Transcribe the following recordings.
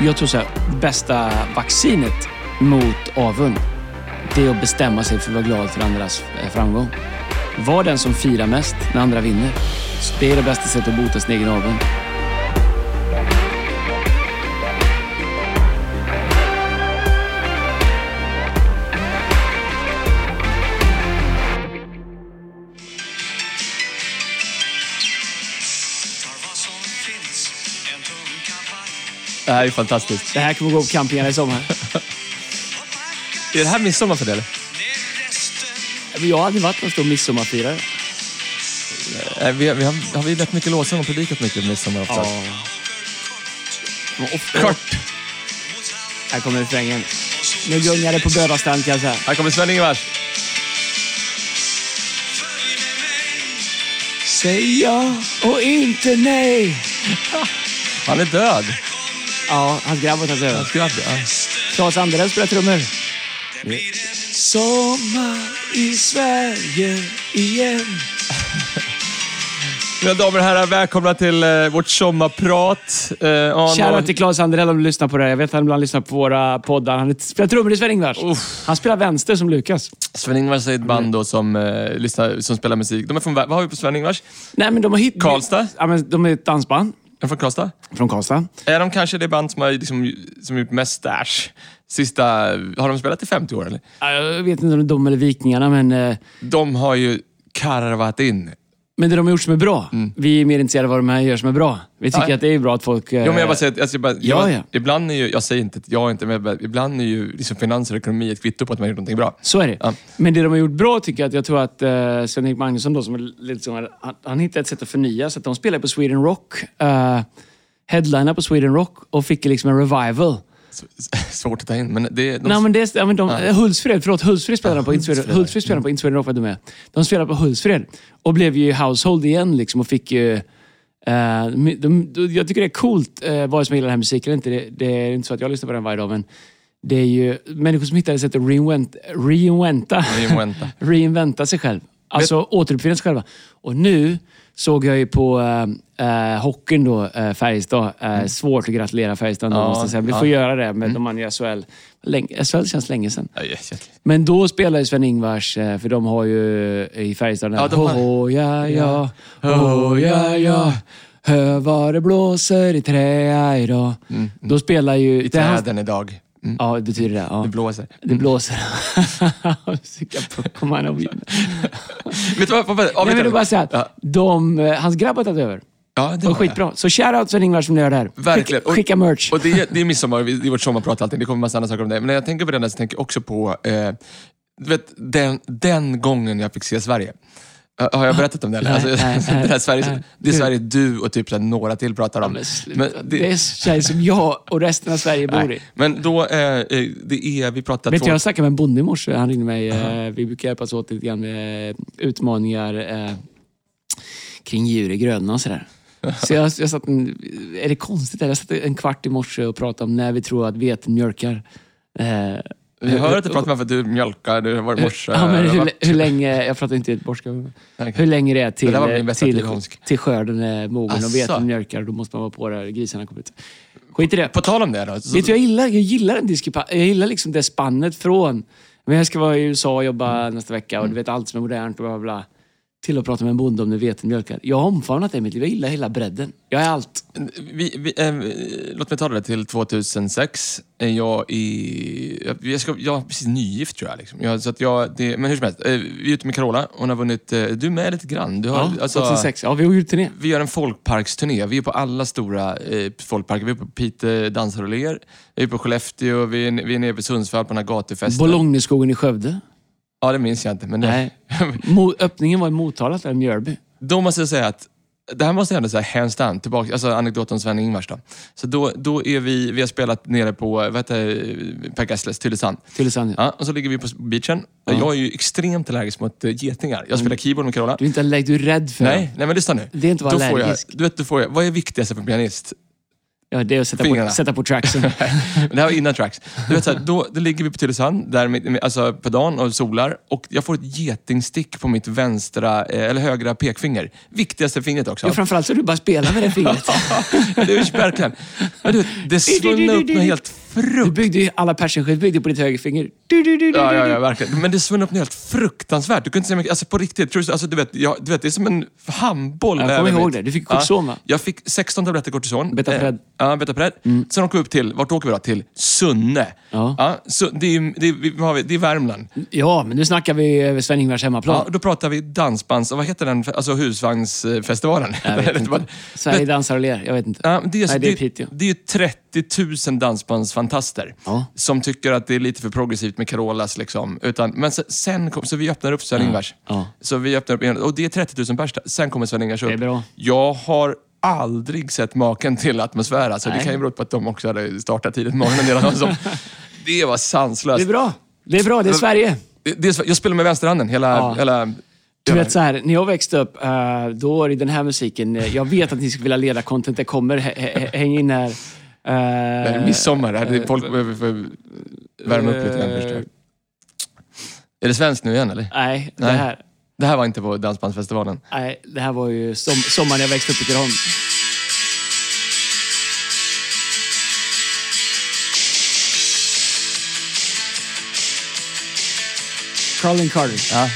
Jag tror så här, bästa vaccinet mot avund, det är att bestämma sig för att vara glad för andras eh, framgång. Var den som firar mest när andra vinner. Det är det bästa sättet att bota sin egen avund. Här är fantastiskt. Det här kommer gå på campingarna i sommar. Är det här midsommar för dig eller? Men Jag har aldrig varit någon stor midsommarfirare. Eh, Vi, vi har, har vi rätt mycket lovsång och predikat mycket på midsommar också? Ofta- Kort! Här kommer refrängen. Nu gungar det på brödrastrand kan jag säga. Här kommer Sven-Ingvars. Säg ja och inte nej. Han är död. Ja, hans grabb har tagit över. Han skratt, ja. Claes Anderell spelar trummor. Sommar i Sverige igen. Mina damer och herrar, välkomna till eh, vårt sommarprat. Eh, Shoutout till Claes Anderell om du lyssnar på det. Jag vet att han ibland lyssnar på våra poddar. Han spelar trummor i Sven-Ingvars. Han spelar vänster som Lukas. Sven-Ingvars är ett band då som, eh, lyssnar, som spelar musik. De är från, vad har vi på Sven-Ingvars? Nej, men de har hit... Karlstad? Ja, men de är ett dansband Är från Karlstad? från Karlstad. Är de kanske det band som har liksom, som gjort mest stash? Sista, har de spelat i 50 år eller? Ja, Jag vet inte om det är de eller Vikingarna, men, eh, De har ju karvat in. Men det de har gjort som är bra. Vi är mer intresserade av vad de här gör som är bra. Vi tycker Mm. Ja. att det är bra att folk... eh, Ja, men jag bara säger att, alltså, jag bara, Ja, jag, ja. Ibland är ju, jag säger inte att jag inte, men jag bara, ibland är ju liksom finanser och ekonomi ett kvitto på att man har gjort någonting bra. Så är det. Ja. Men det de har gjort bra tycker jag att jag tror att uh, Sven-Erik Magnusson då, som är lite som, han, han hittade ett sätt att förnya. Så att de spelar på Sweden Rock. Uh, headliner på Sweden Rock och fick liksom en revival. Svårt att ta in, men det... De, Nej, men det, ja, men de, Ja. Hultsfred, förlåt, Hultsfred spelade Ja, på Hultsfred, Hultsfred. Spelade på Inte Sweden Rock, var du med? De spelade på Hultsfred och blev ju household igen liksom och fick ju... eh, de, de, jag tycker det är coolt, uh, vare sig man gillar den här musiken eller inte. Det, det är inte så att jag lyssnar på den varje dag, men det är ju människor som hittar sätt att reinvent, reinventa, Reinventa. reinventa sig själv. Alltså återuppfinna sig själva. Och nu såg jag ju på uh, hockeyn då, uh, Färjestad. Uh, Svårt att gratulera Färjestad Ja, måste säga. Vi ja. får göra det, men de vann ju SHL. Länge, SHL känns länge sedan. Ja, yes, yes. Men då spelar ju Sven-Ingvars, för de har ju i Färjestad den Ja, de har- ja, ja, ja, ja. Hör vad det blåser i trä idag. Då spelar ju... Mm, I hans- träden idag. Mm. Ja, det betyder det. Ja. Det blåser. Det blåser. Och Vet du vad? vad, vad Nej, men det är bara här, Ja. de, eh, hans grabb har tagit över. Ja, det Och var skitbra. Så shoutout Sven-Ingvar som gör det här. Verkligen. Skick, skicka merch. Och det, det är midsommar, det är vårt sommarprat och allting. Det kommer massa andra saker om det. Men när jag tänker på det där så tänker jag också på eh, du vet, den, den gången jag fick se Sverige. Har jag berättat om det? Eller? Alltså, nej, det, nej, här Sverige, nej. det är? Sverige du och typ några till pratar om. Men sluta. Men det... det- är tjejer som jag och resten av Sverige bor i. Men då, eh, eh, det är, vi pratar Vet två... jag snackade med en bonde i morse. Han ringde mig. eh, Vi brukar hjälpas åt lite grann med utmaningar eh, kring djur i grödorna och sådär. Så jag, jag satt en, är det konstigt? eller? Jag satt en kvart i morse och pratade om när vi tror att veten mjölkar. Eh, Jag hör att du pratar med för att du mjölkar, du varit i morse. Ja, men hur, hur länge, jag pratar inte göteborgska, hur länge det är Det till, var bästa till, till skörden är mogen och Asså. veten mjölkar. Då måste man vara på där grisarna kommer ut. Skit i det. På tal om det då. Så, Vet du, jag gillar, jag gillar, en diskrepa- jag gillar liksom det spannet från, men jag ska vara i USA och jobba Mm. nästa vecka och du vet allt som är modernt och bla bla bla. Till att prata med en bonde om när veten mjölkar. Jag har omfamnat det i mitt liv. Jag gillar hela bredden. Jag är allt. vi, vi, eh, låt mig ta det till 2006. Är jag i... Jag, ska, jag är precis nygift tror jag. Liksom. jag, så att jag det, men hur som helst, eh, vi är ute med Carola. Hon har vunnit... eh, Du är med lite grann. Du har, Ja, alltså, 2006. Ja, vi har gjort turné. Vi gör en folkparksturné. Vi är på alla stora eh, folkparker. Vi är på Pite ler. Vi är på Skellefteå. Vi är, vi är nere vid Sundsvall på den här gatufesten. Bologneskogen i Skövde. Ja, det minns jag inte. Men det, Nej. Mo- öppningen var i Motala, i Mjölby. Då måste jag säga att det här måste jag ändå säga hands down, tillbaka, alltså anekdoten om Sven-Ingvars då. Så då, då är vi, vi har spelat nere på, vad heter Per Gessles, Tylösand. Tylösand, ja. Ja, och så ligger vi på beachen. Jag är ju extremt allergisk mot eh, getingar. Jag spelar keyboard med Carola. Du är inte allergisk, du är rädd för Nej, nej men lyssna nu. Det är inte att vara får jag, allergisk. du vet, då får jag, vad är viktigast för en pianist? Ja, det är att sätta på, Fingrarna. sätta på tracksen. Det här var innan tracks. Du vet, så här, då, då ligger vi på Tylösand, där med, alltså på dagen och solar. Och jag får ett getingstick på mitt vänstra, eh, eller högra pekfinger. Viktigaste fingret också. ja, framförallt så du bara spelar med det fingret. det är verkligen. Men du vet, det svullnade upp något helt Du frukt... byggde ju alla persienskilt byggde på ditt högerfinger. Du, du, du, du, Ja, ja, du. ja, verkligen. Men det svullnade upp något helt fruktansvärt. Du kunde inte säga mycket. Alltså på riktigt. Tror du, alltså, du, vet, jag, du vet, det är som en handboll. Jag kommer ihåg mitt- det. Du fick kortison, va? Jag fick 16 tabletter kortison. Betapred. Eh, ja, Betapred. Sen åker vi upp till, vart åker vi då? Till Sunne. Ja. så det, är, det, är, vi har vi- det är Värmland. Ja, men nu snackar vi över Sven-Ingvars hemmaplan. Ja, då pratar vi dansbands... Vad heter den? Alltså husvagnsfestivalen. Jag vet inte. Sverige dansar och ler. Jag vet inte. Ja, det, är, Nej, det är Piteå. det är ju 30 000 dansbandsfantaster Ja. som tycker att det är lite för progressivt med Carolas. Liksom. Utan, men se- sen kom, så vi öppnar upp Sven-Ingvars. Ja. Så vi öppnar upp, en- och det är 30 000 pers. Sen kommer Sven-Ingvars upp. Det är bra. Jag har aldrig sett maken till atmosfär. Alltså, det kan ju bero på att de också hade startat tidigt på morgonen. Alltså, det var sanslöst. Det är bra. Det är bra. Det är Sverige. Det- det är jag spelar med vänsterhanden hela... Ja. hela Du vet så här, när jag växte upp, eh, då var det den här musiken. eh, Jag vet att ni skulle vilja leda content. Det kommer. Hä- hä- Häng in här. Det är midsommar. Är folk behöver för- värma upp lite grann först. Eh. Är det svenskt nu igen eller? Nej, det Nej. här, Det här var inte på Dansbandsfestivalen. nej, det här var ju som, sommaren jag växte upp i Tidaholm. Colin Carter. Ja.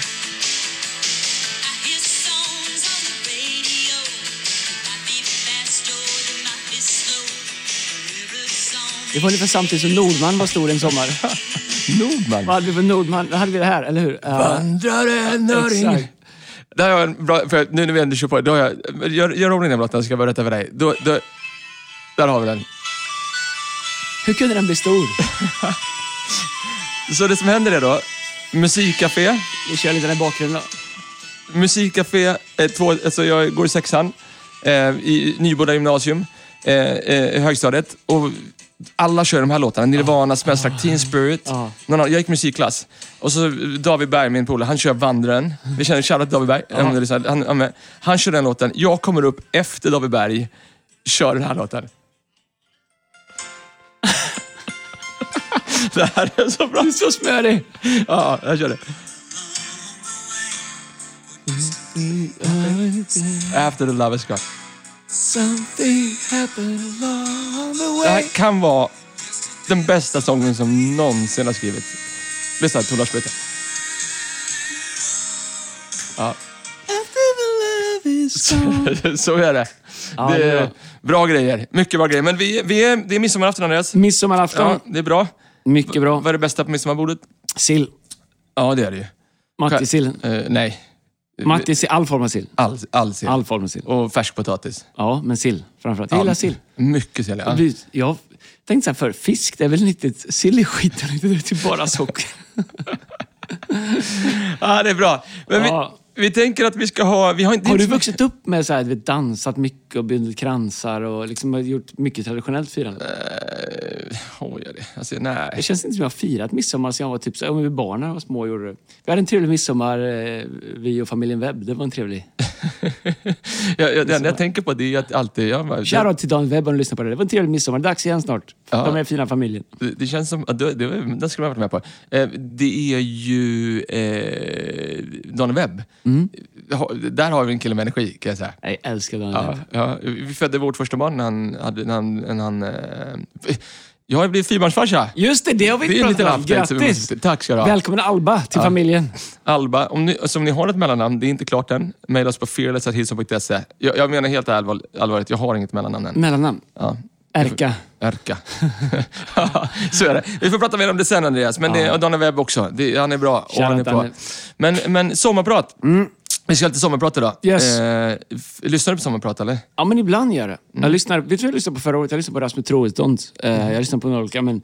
Det var ungefär samtidigt som Nordman var stor en sommar. Nordman. Vad hade vi för Nordman? Då hade vi det här, eller hur? Vandraren Öring. exakt. Där har jag en bra, för nu när vi ändå kör på, då har jag, gör, gör om den låten ska jag berätta för dig. Då, då, där har vi den. Hur kunde den bli stor? Så det som händer är då, musikcafé, Vi kör lite den i bakgrunden då. musikcafé, eh, två, alltså jag går i sexan, eh, i Nyboda gymnasium, eh, eh, i högstadiet. Och alla kör de här låtarna. Nirvana, Smells Like Teen Spirit. Ja. Någon annan, jag gick musikklass. Och så David Berg, min polare, han kör Vandraren. Vi känner shoutout David Berg. lyssnar. Han, han, han kör den låten. Jag kommer upp efter David Berg, kör den här låten. det här är så bra. Du är så smörig! Ja, jag kör det. After the love is gone. Something happened along Det här kan vara den bästa sången som någonsin har skrivits. Lyssna, Tor Lars Byte. Ja, After the love is gone. så är det. Ja, det det är bra. bra grejer. Mycket bra grejer. Men vi, vi är, det är midsommarafton, Andreas. Midsommarafton. Ja, det är bra. Mycket bra. Vad är det bästa på midsommarbordet? Sill. Ja, det är det ju. Mattisillen. Eh, nej. Matti, sill. all form av sill. All, all sill. All form av sill. Och färskpotatis. Ja, men sill framförallt. Jag gillar sill. Mycket sill, ja. Vi- Jag tänkte så här för fisk, det är väl inte sill i skiten, det är typ bara socker. Ja, det är bra. Men Ja. vi, vi tänker att vi ska ha... Vi har, inte, Har du vuxit upp med så här, du vet, dansat mycket och bundit kransar och liksom har gjort mycket traditionellt firande? Eh, Oj, är det. Alltså, nej. Det känns inte som jag har firat midsommar sedan jag var typ så, ja, men vi barn när jag var små gjorde det. Vi hade en trevlig midsommar, eh, vi och familjen Webb. Det var en trevlig. jag, jag, det enda jag tänker på det är att alltid... Jag, Shoutout till Dan Webb om du lyssnar på det. Det var en trevlig midsommar. Dags igen snart. Ja. De är fina familjen. det, det känns som... Det, det, den skulle man varit med på. Eh, det är ju eh, Donny Webb. Mm. Där har vi en kille med energi, kan jag säga. Jag älskar Dan Ja, Webb. ja, vi födde vårt första barn när han... Hade, när han, när han eh, jag har blivit fyrbarnsfarsa. Just det, det har vi inte pratat om. Grattis! Tack ska du ha. Välkommen Alba till familjen. Alba, om ni, alltså om ni har ett mellannamn, det är inte klart än. Maila oss på fearless.hillsong.se. Jag, jag menar helt allvar, allvarligt, jag har inget mellannamn än. Mellannamn. Ja. Erka. Erka. så är det. Vi får prata mer om det sen Andreas, men det, och Donna Webb också. Det, han är bra han är Shoutout, på. Men, men sommarprat. Vi ska ha lite sommarprat idag. Yes. Eh, lyssnar du på sommarprat eller? Ja, men ibland gör det. Mm. Jag lyssnar, vet du vad jag lyssnade på förra året? Jag lyssnade på Rasmus Troedsdont. Eh, jag lyssnade på några olika, men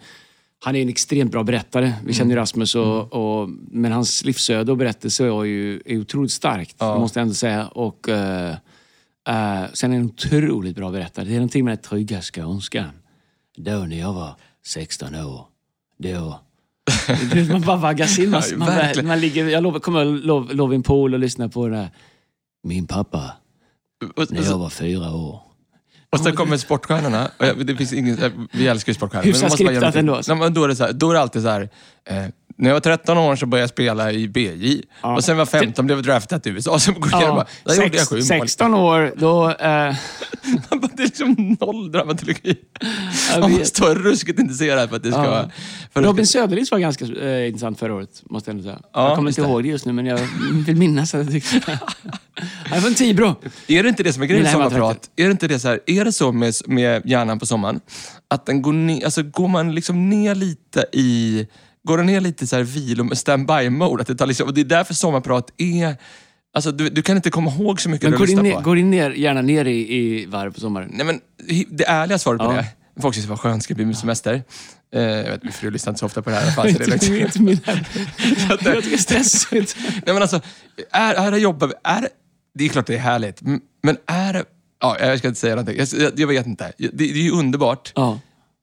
han är en extremt bra berättare. Vi känner ju Mm. Rasmus, och, och, men hans livsöde och berättelse är ju är otroligt starkt, Ja. måste jag ändå säga. Och, eh, eh, sen är han en otroligt bra berättare. Det är någonting med den trygga skånskan. Då när jag var 16 år, då... Man bara vaggas in. Man, Ja, man, man ligger, jag lov, kommer lov, lov i en pool och lyssnar på det där. Min pappa Och- när jag var fyra år. Och sen kommer sportstjärnorna. Det finns ingen, vi älskar ju sportstjärnor. Hyfsat skriptat ändå. Nej, men då, är det så här, då är det alltid så här. Eh, när jag var 13 år så började jag spela i BJ. Ja. Och sen var jag 15 blev jag draftad till USA. Sen går Ja, bara, gjorde jag sex, sju mål. 16 år, då... Eh, det är liksom noll dramaturgi. Man måste vara ruskigt intresserad för att det ska... Ja. För Robin Söderlis var ganska eh, intressant förra året, måste jag ändå säga. Ja, jag kommer inte det. ihåg det just nu, men jag vill minnas att jag tyckte Han är från Tibro. Är det inte det som är grejen med sommarprat? Är det inte det så här, är det så med, med hjärnan på sommaren? Att den går ner, alltså går man liksom ner lite i, går den ner lite i så här vilo, standby mode? Att det, tar liksom, och det är därför sommarprat är, alltså du, du kan inte komma ihåg så mycket Men du går ner, på. går din ner, gärna ner i, i varv på sommaren? Nej men det ärliga svaret på Ja. det, folk säger vad skönt ska det bli med semester. Eh, jag vet, min fru lyssnar inte så ofta på det här fall. Så det är Inte- min Jag tycker det stressigt. Nej men alltså, är, är det jobba, är det, det är klart det är härligt, men är det, ja, jag ska inte säga någonting, jag, jag, jag vet inte. Det, det är ju underbart. Ja.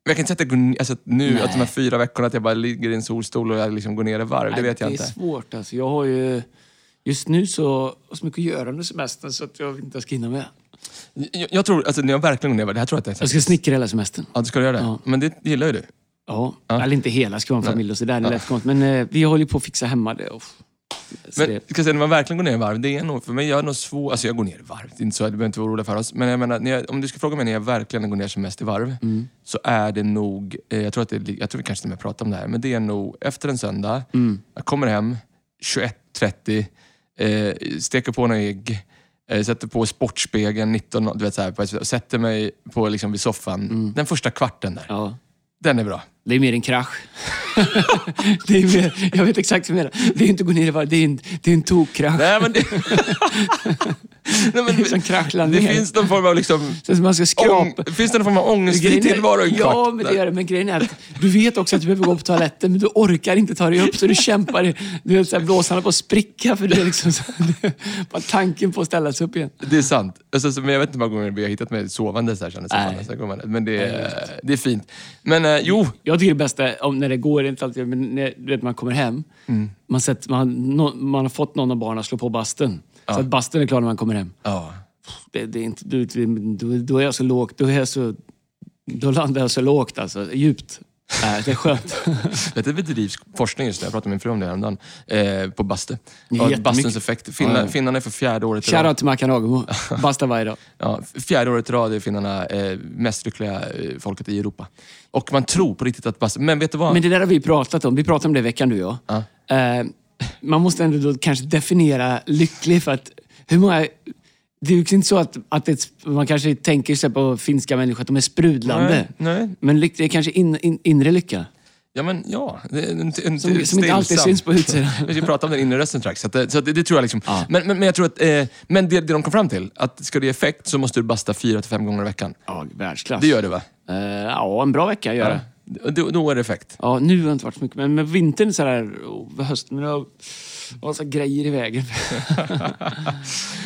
Men jag kan inte säga att, ner- alltså, nu, Nej. att de här fyra veckorna, att jag bara ligger i en solstol och jag liksom går ner i varv. Det vet jag det inte. är svårt alltså. Jag har ju... Just nu så har så mycket att göra under semestern så att jag inte ska hinna med. Jag, jag tror, alltså när jag verkligen går ner i varv, det här tror jag att det är Jag ska snickra hela semestern. Ja, du ska göra det? Ja. Men det gillar ju du. Ja, Ja. eller inte hela, ska vara en familj och sådär. Det är lätt konstigt. Men eh, vi håller ju på att fixa hemma det. Och, så Men det säga, när man verkligen går ner i varv, det är nog, för mig, jag är nog svår, alltså jag går ner i varv, det är inte så, du behöver inte vara orolig för oss. Men jag menar, jag, om du ska fråga mig när jag verkligen går ner som mest i varv, Mm. så är det nog, eh, jag tror att det, jag tror vi kanske till och med pratar om det här, men det är nog efter en söndag, Mm. jag kommer hem, 21.30, eh, steker på några ägg, eh, sätter på Sportspegeln 19, du vet så här, på, sätter mig på, liksom, vid soffan, den första kvarten där, Mm. ja. den är bra. Det är mer en krasch. det är mer, jag vet exakt vad du menar. Det är inte att gå ner i varv, det är en, det är en tokkrasch. Nej, men det... Nej, men, Det är som det finns någon form av liksom, Så man ska skrapa. Finns det någon form av är- tillvaro i kvart? Ja, men det gör det. Men grejen är att du vet också att du behöver gå på toaletten, men du orkar inte ta dig upp, så du kämpar. Du här, blåsarna på att spricka, för det är liksom så, bara tanken på att ställa sig upp igen. Det är sant. Alltså, så- men jag vet inte hur många gånger vi har hittat mig sovande så här, jag. Går man, men det är, det är fint. Men eh, jo, Jag tycker det bästa, om, när det går, det inte alltid, men när du vet, man kommer hem, Mm. man, sätter, man, no, man har fått någon av barnen att slå på bastun. Så att bastun är klar när man kommer hem. ja. Det, det är inte, du, då, då är jag så lågt, då är jag så... Då landar jag så lågt alltså, djupt. Äh, det är skönt. Det bedrivs forskning just nu, jag pratade med min fru om det häromdagen, eh, på bastu. bastuns effekt. Finna, Ja. Finnarna är för fjärde året i Shoutout rad. till Mackan Agemo. Basta varje dag. Ja, fjärde året i rad är finnarna eh, mest lyckliga eh, folket i Europa. Och man tror på riktigt att bastu... Men vet du vad? Men det där har vi pratat om. Vi pratade om det i veckan du och jag. Ja. Eh, man måste ändå då kanske definiera lycklig för att hur många... Det är ju inte så att, att ett, man kanske tänker sig på finska människor att de är sprudlande. Nej, nej. Men det är kanske in, in, inre lycka. Ja, men ja. Det en, en, Som, som inte alltid syns på utsidan. Vi ska prata om den inre rösten strax. Så, att, det- så att det, det tror jag liksom. Ja. Men, men, men jag tror att, eh, men det, det de kom fram till, att ska det ge effekt så måste du basta fyra till fem gånger i veckan. Ja, världsklass. Det gör du va? Eh, ja, en bra vecka gör det. Ja. Då, då är det effekt. Ja, nu har det inte varit så mycket. Men med vintern så här, och hösten, men det har varit så grejer i vägen.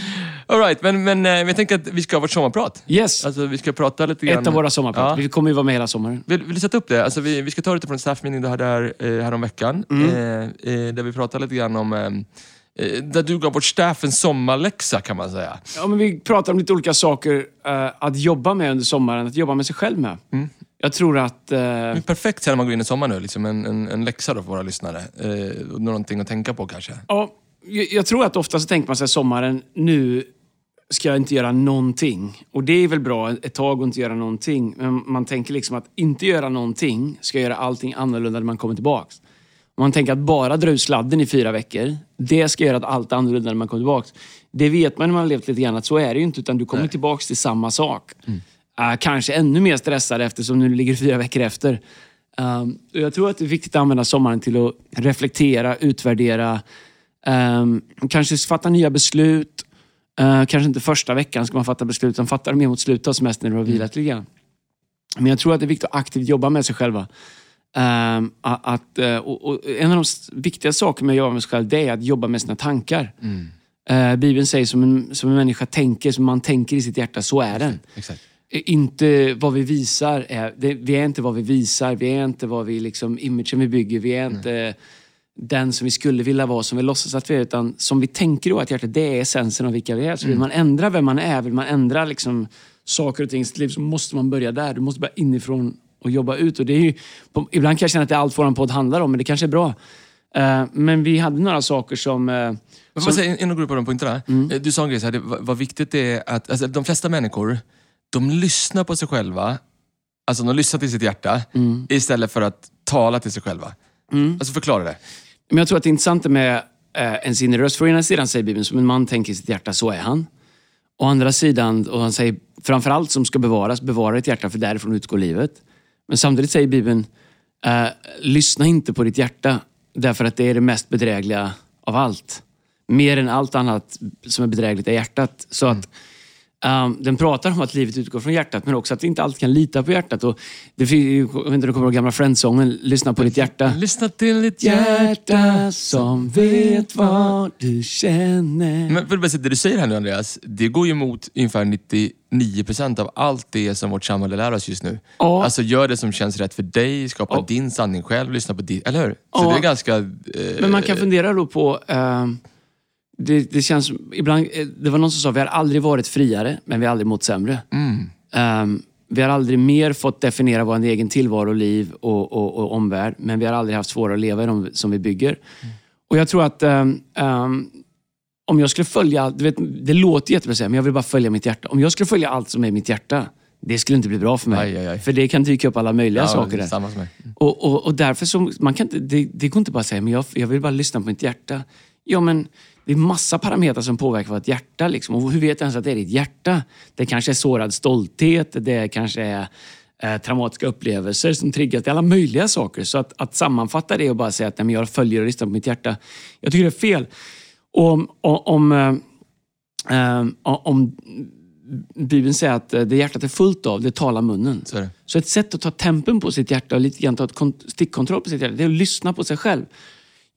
All right, men, men eh, jag tänker att vi ska ha vårt sommarprat. Yes! Alltså vi ska prata lite grann. Ett av våra sommarprat. Ja. Vi kommer ju vara med hela sommaren. Vill, vill du sätta upp det? Alltså vi, vi ska ta det utifrån en staffmeeting du hade här, eh, häromveckan. Mm. Eh, eh, där vi pratade lite grann om... Eh, eh, där du gav vårt staff en sommarläxa kan man säga. Ja, men vi pratar om lite olika saker eh, att jobba med under sommaren, att jobba med sig själv med. Mm. Jag tror att... eh, Det är perfekt sen när man går in i sommaren nu, liksom en, en, en läxa då för våra lyssnare. Eh, och någonting att tänka på kanske. ja, jag, jag tror att ofta så tänker man sig sommaren, nu ska jag inte göra någonting. Och det är väl bra ett tag att inte göra någonting. Men man tänker liksom att inte göra någonting ska göra allting annorlunda när man kommer tillbaks. Om man tänker att bara dra ut sladden i fyra veckor, det ska göra att allt är annorlunda när man kommer tillbaks. Det vet man när man har levt lite grann att så är det ju inte, utan du kommer tillbaks till samma sak. Uh, kanske ännu mer stressad eftersom du ligger fyra veckor efter. Och jag tror att det är viktigt att använda sommaren till att reflektera, utvärdera, um, kanske fatta nya beslut. Uh, kanske inte första veckan ska man fatta beslut, utan fatta mer mot slutet av semestern när du har vilat lite grann. Men jag tror att det är viktigt att aktivt jobba med sig själva. A- att, eh, och, en av de s- viktiga sakerna med att jobba med sig själv, det är att jobba med sina tankar. Eh, Bibeln säger som en, som en människa tänker, som man tänker i sitt hjärta, så är den. Exakt. Inte vad vi visar. Är, det, vi är inte vad vi visar. Vi är inte vad vi, liksom, imagen vi bygger. Vi är inte den som vi skulle vilja vara, som vi låtsas att vi är. Utan som vi tänker i vårt hjärta, det är essensen av vilka vi är. Så vill man ändra vem man är, vill man ändra liksom, saker och ting i sitt liv så måste man börja där. Du måste börja inifrån och jobba ut. Och det är ju, ibland kan jag känna att det är allt vår podd handlar om, men det kanske är bra. Eh, men vi hade några saker som... får som säga du går på de punkterna? Eh, Du sa en grej, så här, det, vad, viktigt det är att alltså, de flesta människor, de lyssnar på sig själva, alltså de lyssnar till sitt hjärta, istället för att tala till sig själva. Alltså förklara det. Men jag tror att det intressanta med eh, ens inre röst, för å ena sidan säger Bibeln, som en man tänker i sitt hjärta, så är han. Å andra sidan, och han säger framförallt som ska bevaras, bevara ditt hjärta för därifrån utgår livet. Men samtidigt säger Bibeln, eh, lyssna inte på ditt hjärta därför att det är det mest bedrägliga av allt. Mer än allt annat som är bedrägligt är hjärtat. Så att mm ehm, den pratar om att livet utgår från hjärtat, men också att vi inte alltid kan lita på hjärtat. Och det jag vet inte om du kommer ihåg gamla Friends-sången, Lyssna på ditt hjärta. Lyssna till ditt Hjärta som vet vad du känner. Men för säga, det du säger här nu Andreas, det går ju emot ungefär 99% av allt det som vårt samhälle lär oss just nu. Ja. Alltså gör det som känns rätt för dig, skapa Ja. din sanning själv, lyssna på ditt, eller hur? Så Ja. det är ganska... Eh, Men man kan fundera då på... ehm, det, det känns ibland, eh, det var någon som sa vi har aldrig varit friare, men vi har aldrig mått sämre. mm, Ehm, vi har aldrig mer fått definiera vår egen tillvaro, liv och, och, och omvärld, men vi har aldrig haft svårare att leva i de som vi bygger. Och jag tror att ehm, ehm, om jag skulle följa, du vet, det låter jättebra att säga, men jag vill bara följa mitt hjärta. Om jag skulle följa allt som är mitt hjärta, det skulle inte bli bra för mig. Aj, aj, aj. För det kan dyka upp alla möjliga saker där. Samma som mig. Och, och, och därför så, man kan inte, det, det går inte bara att säga, men jag, jag vill bara lyssna på mitt hjärta. Ja, men det är massa parametrar som påverkar vårt hjärta. Liksom. Och hur vet du ens att det är ditt hjärta? Det kanske är sårad stolthet, det kanske är eh, traumatiska upplevelser som triggas. Det är alla möjliga saker. Så att, att sammanfatta det och bara säga att nej, men jag följer och lyssnar på mitt hjärta. Jag tycker det är fel. Och om, om, eh, eh, om Bibeln säger att eh, det hjärtat är fullt av, det talar munnen. Så det. Så ett sätt att ta tempen på sitt hjärta och lite grann ta ett kon- stickkontroll på sitt hjärta, det är att lyssna på sig själv.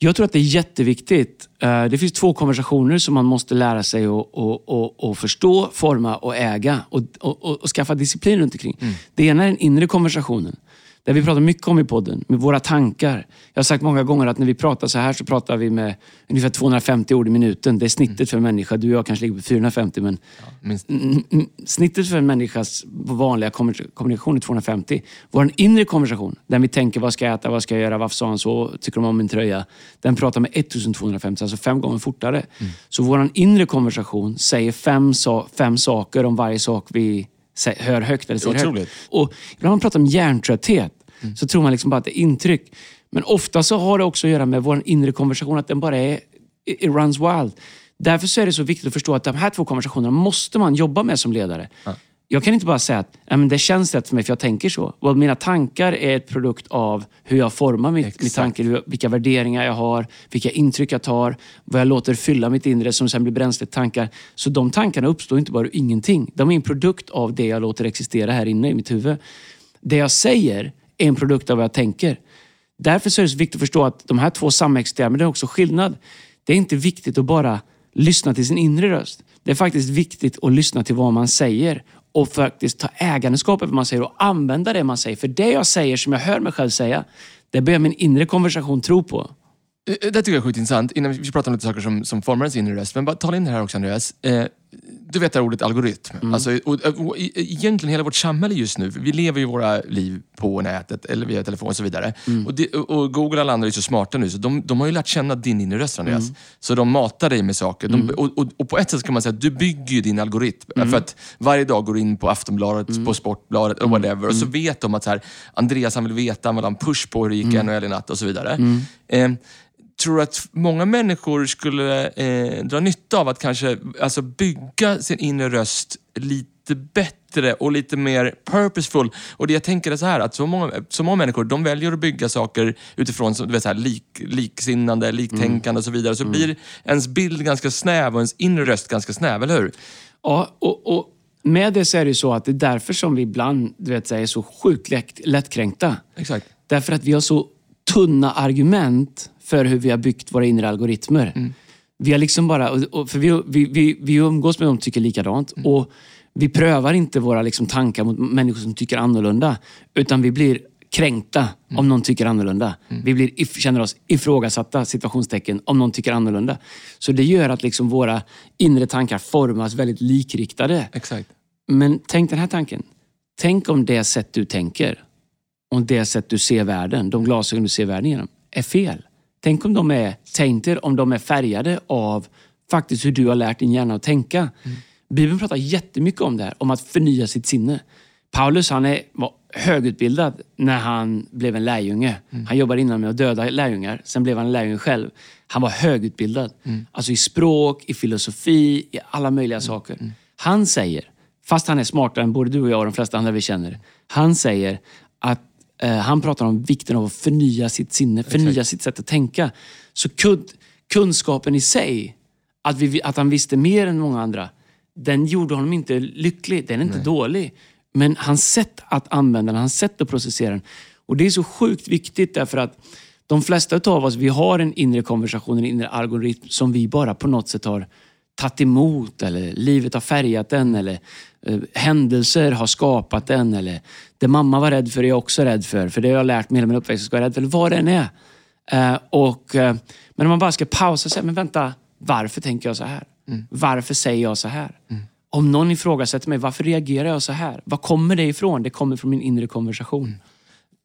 Jag tror att det är jätteviktigt. Eh, Det finns två konversationer som man måste lära sig att förstå, forma och äga och, och, och, och skaffa disciplin runt omkring. Det ena är den inre konversationen. Där vi pratar mycket om i podden, med våra tankar. Jag har sagt många gånger att när vi pratar så här så pratar vi med ungefär 250 ord i minuten. Det är snittet för en människa. Du och jag kanske ligger på 450 men. Mm, mm, snittet för en människas vanliga kommunikation är 250. Vår inre konversation, där vi tänker vad ska jag äta, vad ska jag göra, varför sa han så, tycker de om min tröja. Den pratar med 1250, alltså fem gånger fortare. Så vår inre konversation säger fem, fem saker om varje sak vi hör högt eller säger Otroligt. högt. Och ibland när man pratar om hjärntrötthet så tror man liksom bara att det är intryck. Men ofta så har det också att göra med vår inre konversation, att den bara är it runs wild. Därför så är det så viktigt att förstå att de här två konversationerna måste man jobba med som ledare. Jag kan inte bara säga att "Ja, men det känns rätt för mig för jag tänker så. Och mina tankar är ett produkt av hur jag formar mitt, mitt hur- vilka värderingar jag har, vilka intryck jag tar, vad jag låter fylla mitt inre som sen blir bränslet tankar. Så de tankarna uppstår inte bara ur ingenting. De är en produkt av det jag låter existera här inne i mitt huvud. Det jag säger är en produkt av vad jag tänker. Därför är det så viktigt att förstå att de här två samexisterar, men det är också skillnad. Det är inte viktigt att bara lyssna till sin inre röst. Det är faktiskt viktigt att lyssna till vad man säger och faktiskt ta ägandeskap över vad man säger och använda det man säger. För det jag säger, som jag hör mig själv säga, det börjar min inre konversation tro på. Eh, eh, det tycker jag är sjukt intressant. Innan vi vi pratar om lite saker som, som formar ens inre röst. Men bara tala in det här också Andreas. Eh, du vet det här ordet algoritm. Alltså, och, och, e- egentligen hela vårt samhälle just nu. Vi lever ju våra liv på nätet eller via telefon och så vidare. Och, det, och och Google och alla andra är så smarta nu så de, de har ju lärt känna din inre röst Andreas. Så de matar dig med saker. De, och, och, och på ett sätt kan man säga att du bygger ju din algoritm. För att varje dag går du in på Aftonbladet, på Sportbladet och whatever. Och så vet de att så här, Andreas han vill veta, han vill ha en push på hur det gick i NHL i natt och så vidare. Eh, tror att många människor skulle eh, dra nytta av att kanske alltså bygga sin inre röst lite bättre och lite mer purposeful? Och det jag tänker är så här, att så många, så många människor de väljer att bygga saker utifrån du vet, så här, lik, liksinnande, liktänkande och så vidare. Så blir ens bild ganska snäv och ens inre röst ganska snäv, eller hur? Ja, och, och med det så är det ju så att det är därför som vi ibland du vet, är så sjukt lätt, lättkränkta. Exakt. Därför att vi har så tunna argument för hur vi har byggt våra inre algoritmer. Vi har liksom bara, och- och, för vi, vi, vi, vi umgås med dem som tycker likadant och vi prövar inte våra liksom, tankar mot människor som tycker annorlunda. Utan vi blir kränkta om någon tycker annorlunda. Vi blir, if- känner oss ifrågasatta, situationstecken, om någon tycker annorlunda. Så det gör att liksom våra inre tankar formas väldigt likriktade. Exakt. Men tänk den här tanken. Tänk om det sätt du tänker, om det sätt du ser världen, de glasögon du ser världen genom, är fel. Tänk om de är tainted, om de är färgade av faktiskt hur du har lärt din hjärna att tänka. Bibeln pratar jättemycket om det här, om att förnya sitt sinne. Paulus han är, var högutbildad när han blev en lärjunge. Han jobbade innan med att döda lärjungar. Sen blev han en lärjunge själv. Han var högutbildad. Alltså i språk, i filosofi, i alla möjliga saker. Han säger, fast han är smartare än både du och jag och de flesta andra vi känner. Han säger att han pratar om vikten av att förnya sitt sinne, förnya sitt sätt att tänka. Så kun, kunskapen i sig, att, vi, att han visste mer än många andra, den gjorde honom inte lycklig. Den är inte dålig. Men hans sätt att använda den, hans sätt att processera den. Och det är så sjukt viktigt därför att de flesta av oss, vi har en inre konversation, en inre algoritm som vi bara på något sätt har tagit emot eller livet har färgat den eller eh, händelser har skapat den eller det mamma var rädd för är jag också rädd för. För det har jag lärt mig hela min uppväxt, jag ska vara rädd för. Vad det än är. Eh, och, eh, men om man bara ska pausa och säga, men vänta, varför tänker jag så här? Varför säger jag så här? Om någon ifrågasätter mig, varför reagerar jag så här? Var kommer det ifrån? Det kommer från min inre konversation.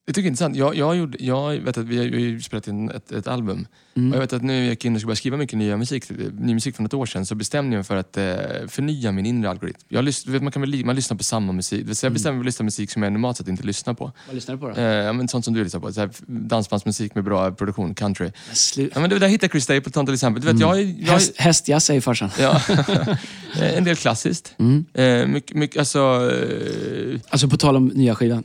Jag tycker det är intressant. Jag, jag, gjorde, jag vet att vi har ju spelat in ett, ett album. Mm. Och jag vet att nu när jag gick in och skulle börja skriva mycket nya musik, ny musik från ett år sedan så bestämde jag mig för att eh, förnya min inre algoritm. Jag lys, du vet, man, kan väl, man lyssnar på samma musik. Så jag bestämde mig för att lyssna på musik som jag normalt sett inte lyssnar på. Vad lyssnar du på då? Eh, men sånt som du lyssnar på. Så här, dansbandsmusik med bra produktion, country. Slu- Ja, men det, där hittar Chris Stapleton till exempel. Du vet, jag, jag, Häst, hästjazz säger farsan. Ja. en del klassiskt. Mm. Eh, mycket, mycket, alltså, eh, Alltså på tal om nya skivan.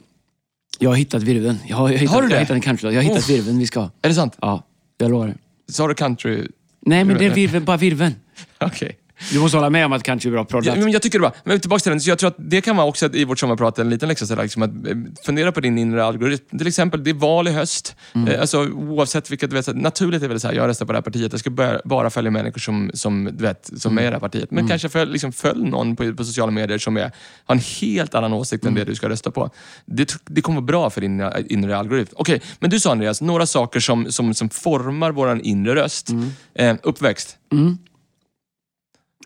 Jag har hittat virveln. Jag har, jag har, hittat, Har du jag har det? hittat en countrylåt. Jag har hittat virveln vi ska ha. är det sant? Ja, jag lovar det. Sa du country? Nej, men det är virveln, bara virveln. Okej. Du måste hålla med om att country är bra Ja, proddat. men jag tycker det var. Men tillbaka till den. Så jag tror att det kan vara också i vårt sommarprat en liten läxa. Liksom, att eh, fundera på din inre algoritm. Till exempel, det är val i höst. Eh, Alltså, oavsett vilket, du vet, så naturligt är väl så här, jag röstar på det här partiet. Jag ska bara, bara följa människor som, som, du vet, som är i det här partiet. Men kanske följ, liksom, följ någon på, på sociala medier som är, har en helt annan åsikt än det du ska rösta på. Det, det kommer vara bra för din eh, inre algoritm. Okej, men du sa Andreas, några saker som, som, som formar vår inre röst. Eh, uppväxt.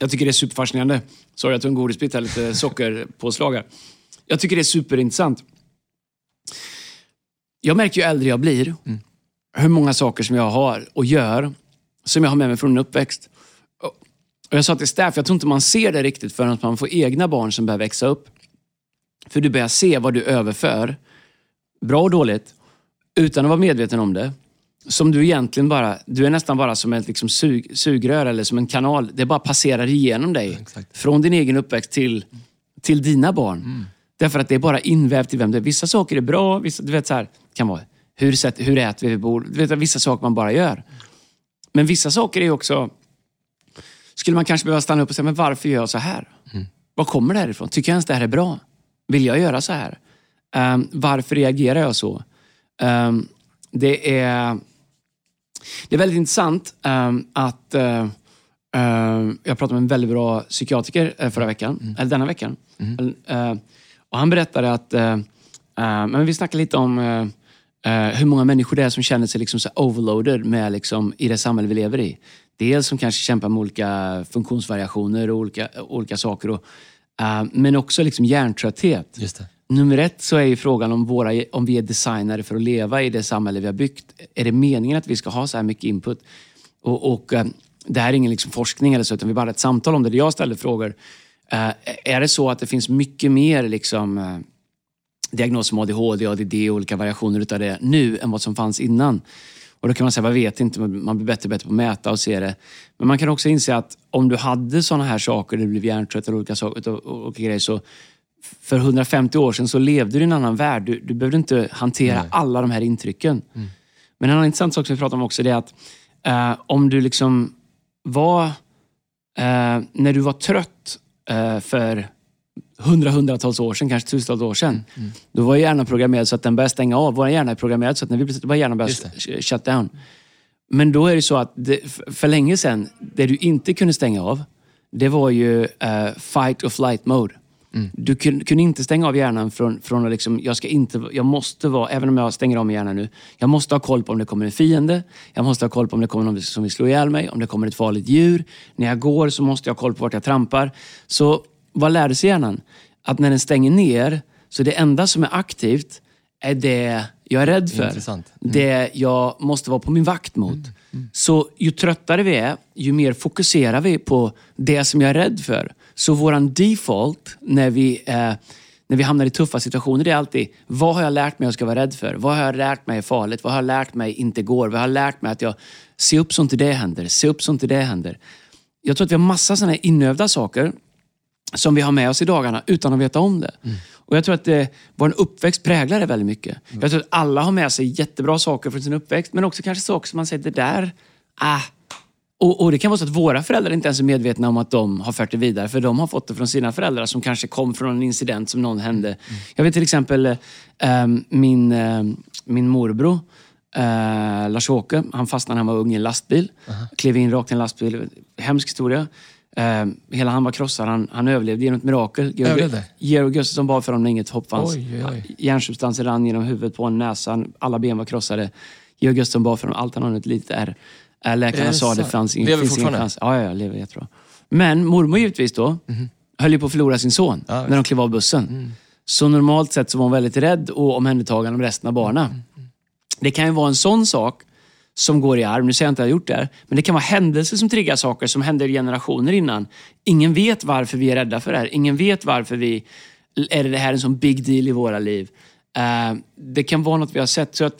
Jag tycker det är superfascinerande. Sorry, jag tog en godisbit här, lite sockerpåslag här. Jag tycker det är superintressant. Jag märker ju äldre jag blir, hur många saker som jag har och gör, som jag har med mig från en uppväxt. Och jag sa till Staff, jag tror inte man ser det riktigt förrän man får egna barn som börjar växa upp. För du börjar se vad du överför, bra och dåligt, utan att vara medveten om det. Som du egentligen bara, du är nästan bara som ett liksom sug, sugrör eller som en kanal. Det bara passerar igenom dig. Exakt. Från din egen uppväxt till, till dina barn. Därför att det är bara invävt i vem du är. Vissa saker är bra, vissa, du vet så här, kan vara, hur, sätt, hur äter vi vid bord? Du vet, vissa saker man bara gör. Men vissa saker är också, skulle man kanske behöva stanna upp och säga, men varför gör jag så här? Var kommer det här ifrån? Tycker jag ens det här är bra? Vill jag göra så här? Ehm, varför reagerar jag så? Ehm, det är det är väldigt intressant ehm, att eh, ehm, jag pratade med en väldigt bra psykiatriker eh, förra veckan, eller denna veckan. Eh, och han berättade att, eh, eh, men vi snackade lite om hur många människor det är som känner sig liksom så overloaded med liksom, i det samhälle vi lever i. Dels som kanske kämpar med olika funktionsvariationer och olika, olika saker. Och, men också liksom hjärntrötthet. Just det. Nummer ett så är ju frågan om, våra, om vi är designade för att leva i det samhälle vi har byggt. Är det meningen att vi ska ha så här mycket input? Och, och eh, Det här är ingen liksom forskning eller så, utan vi bara hade ett samtal om det. Där jag ställde frågor. Eh, är det så att det finns mycket mer liksom, eh, diagnoser som ADHD, ADD och olika variationer utav det nu än vad som fanns innan? Och då kan man säga, man vet inte, men man blir bättre och bättre på att mäta och se det. Men man kan också inse att om du hade sådana här saker, du blev hjärntrött eller olika, saker, och, och, och grejer, så för 150 år sedan så levde du i en annan värld. Du, du behövde inte hantera alla de här intrycken. Men en annan intressant sak som vi pratar om också det är att eh, om du liksom var, eh, när du var trött eh, för hundra, hundratals år sedan, kanske tusentals år sedan. Då var hjärnan programmerad så att den började stänga av. Vår hjärna är programmerad så att när vi blir trötta, hjärnan börjar shut down. Men då är det så att det, för länge sedan, det du inte kunde stänga av, det var ju eh, fight or flight mode. Du kun, kunde inte stänga av hjärnan från, från att liksom, jag ska inte, jag måste vara, även om jag stänger av min hjärna nu, jag måste ha koll på om det kommer en fiende, jag måste ha koll på om det kommer någon som vill slå ihjäl mig, om det kommer ett farligt djur. När jag går så måste jag ha koll på vart jag trampar. Så vad lärde sig hjärnan? att när den stänger ner, så det enda som är aktivt är det jag är rädd för. Mm. Det jag måste vara på min vakt mot. Så ju tröttare vi är, ju mer fokuserar vi på det som jag är rädd för. Så våran default när vi, eh, när vi hamnar i tuffa situationer, det är alltid vad har jag lärt mig att jag ska vara rädd för? Vad har jag lärt mig är farligt? Vad har jag lärt mig inte går? Vad har jag lärt mig att jag se upp så inte det händer? Se upp så inte det händer. Jag tror att vi har massa sådana här inövda saker som vi har med oss i dagarna utan att veta om det. Och Jag tror att det, vår uppväxt präglar det väldigt mycket. Jag tror att alla har med sig jättebra saker från sin uppväxt, men också kanske saker som man säger, det där, ah. Och, och Det kan vara så att våra föräldrar inte ens är medvetna om att de har fört det vidare, för de har fått det från sina föräldrar som kanske kom från en incident som någon hände. Jag vet till exempel eh, min, eh, min morbror, eh, Lars-Åke, han fastnade när han var ung i en lastbil. Klev in rakt i en lastbil. Hemsk historia. Eh, hela han var krossad. Han, han överlevde genom ett mirakel. Georg, Gustafsson bad för honom när inget hopp fanns. Hjärnsubstanser rann genom huvudet på honom, näsan. Alla ben var krossade. Georg Gustafsson bad för honom. Allt han hade ett litet ärr. Eh, Läkarna det sa det sant? fanns ingen, Lever finns ingen chans. Ja, ja, lever jättebra. Men mormor givetvis då, höll ju på att förlora sin son Ja, när de klev av bussen. Så normalt sett så var hon väldigt rädd och omhändertagande om resten av barnen. Det kan ju vara en sån sak som går i arv. Nu säger jag inte att jag har gjort det här. Men det kan vara händelser som triggar saker som hände generationer innan. Ingen vet varför vi är rädda för det här. Ingen vet varför vi... Är det här en sån big deal i våra liv? Eh, det kan vara något vi har sett. Så att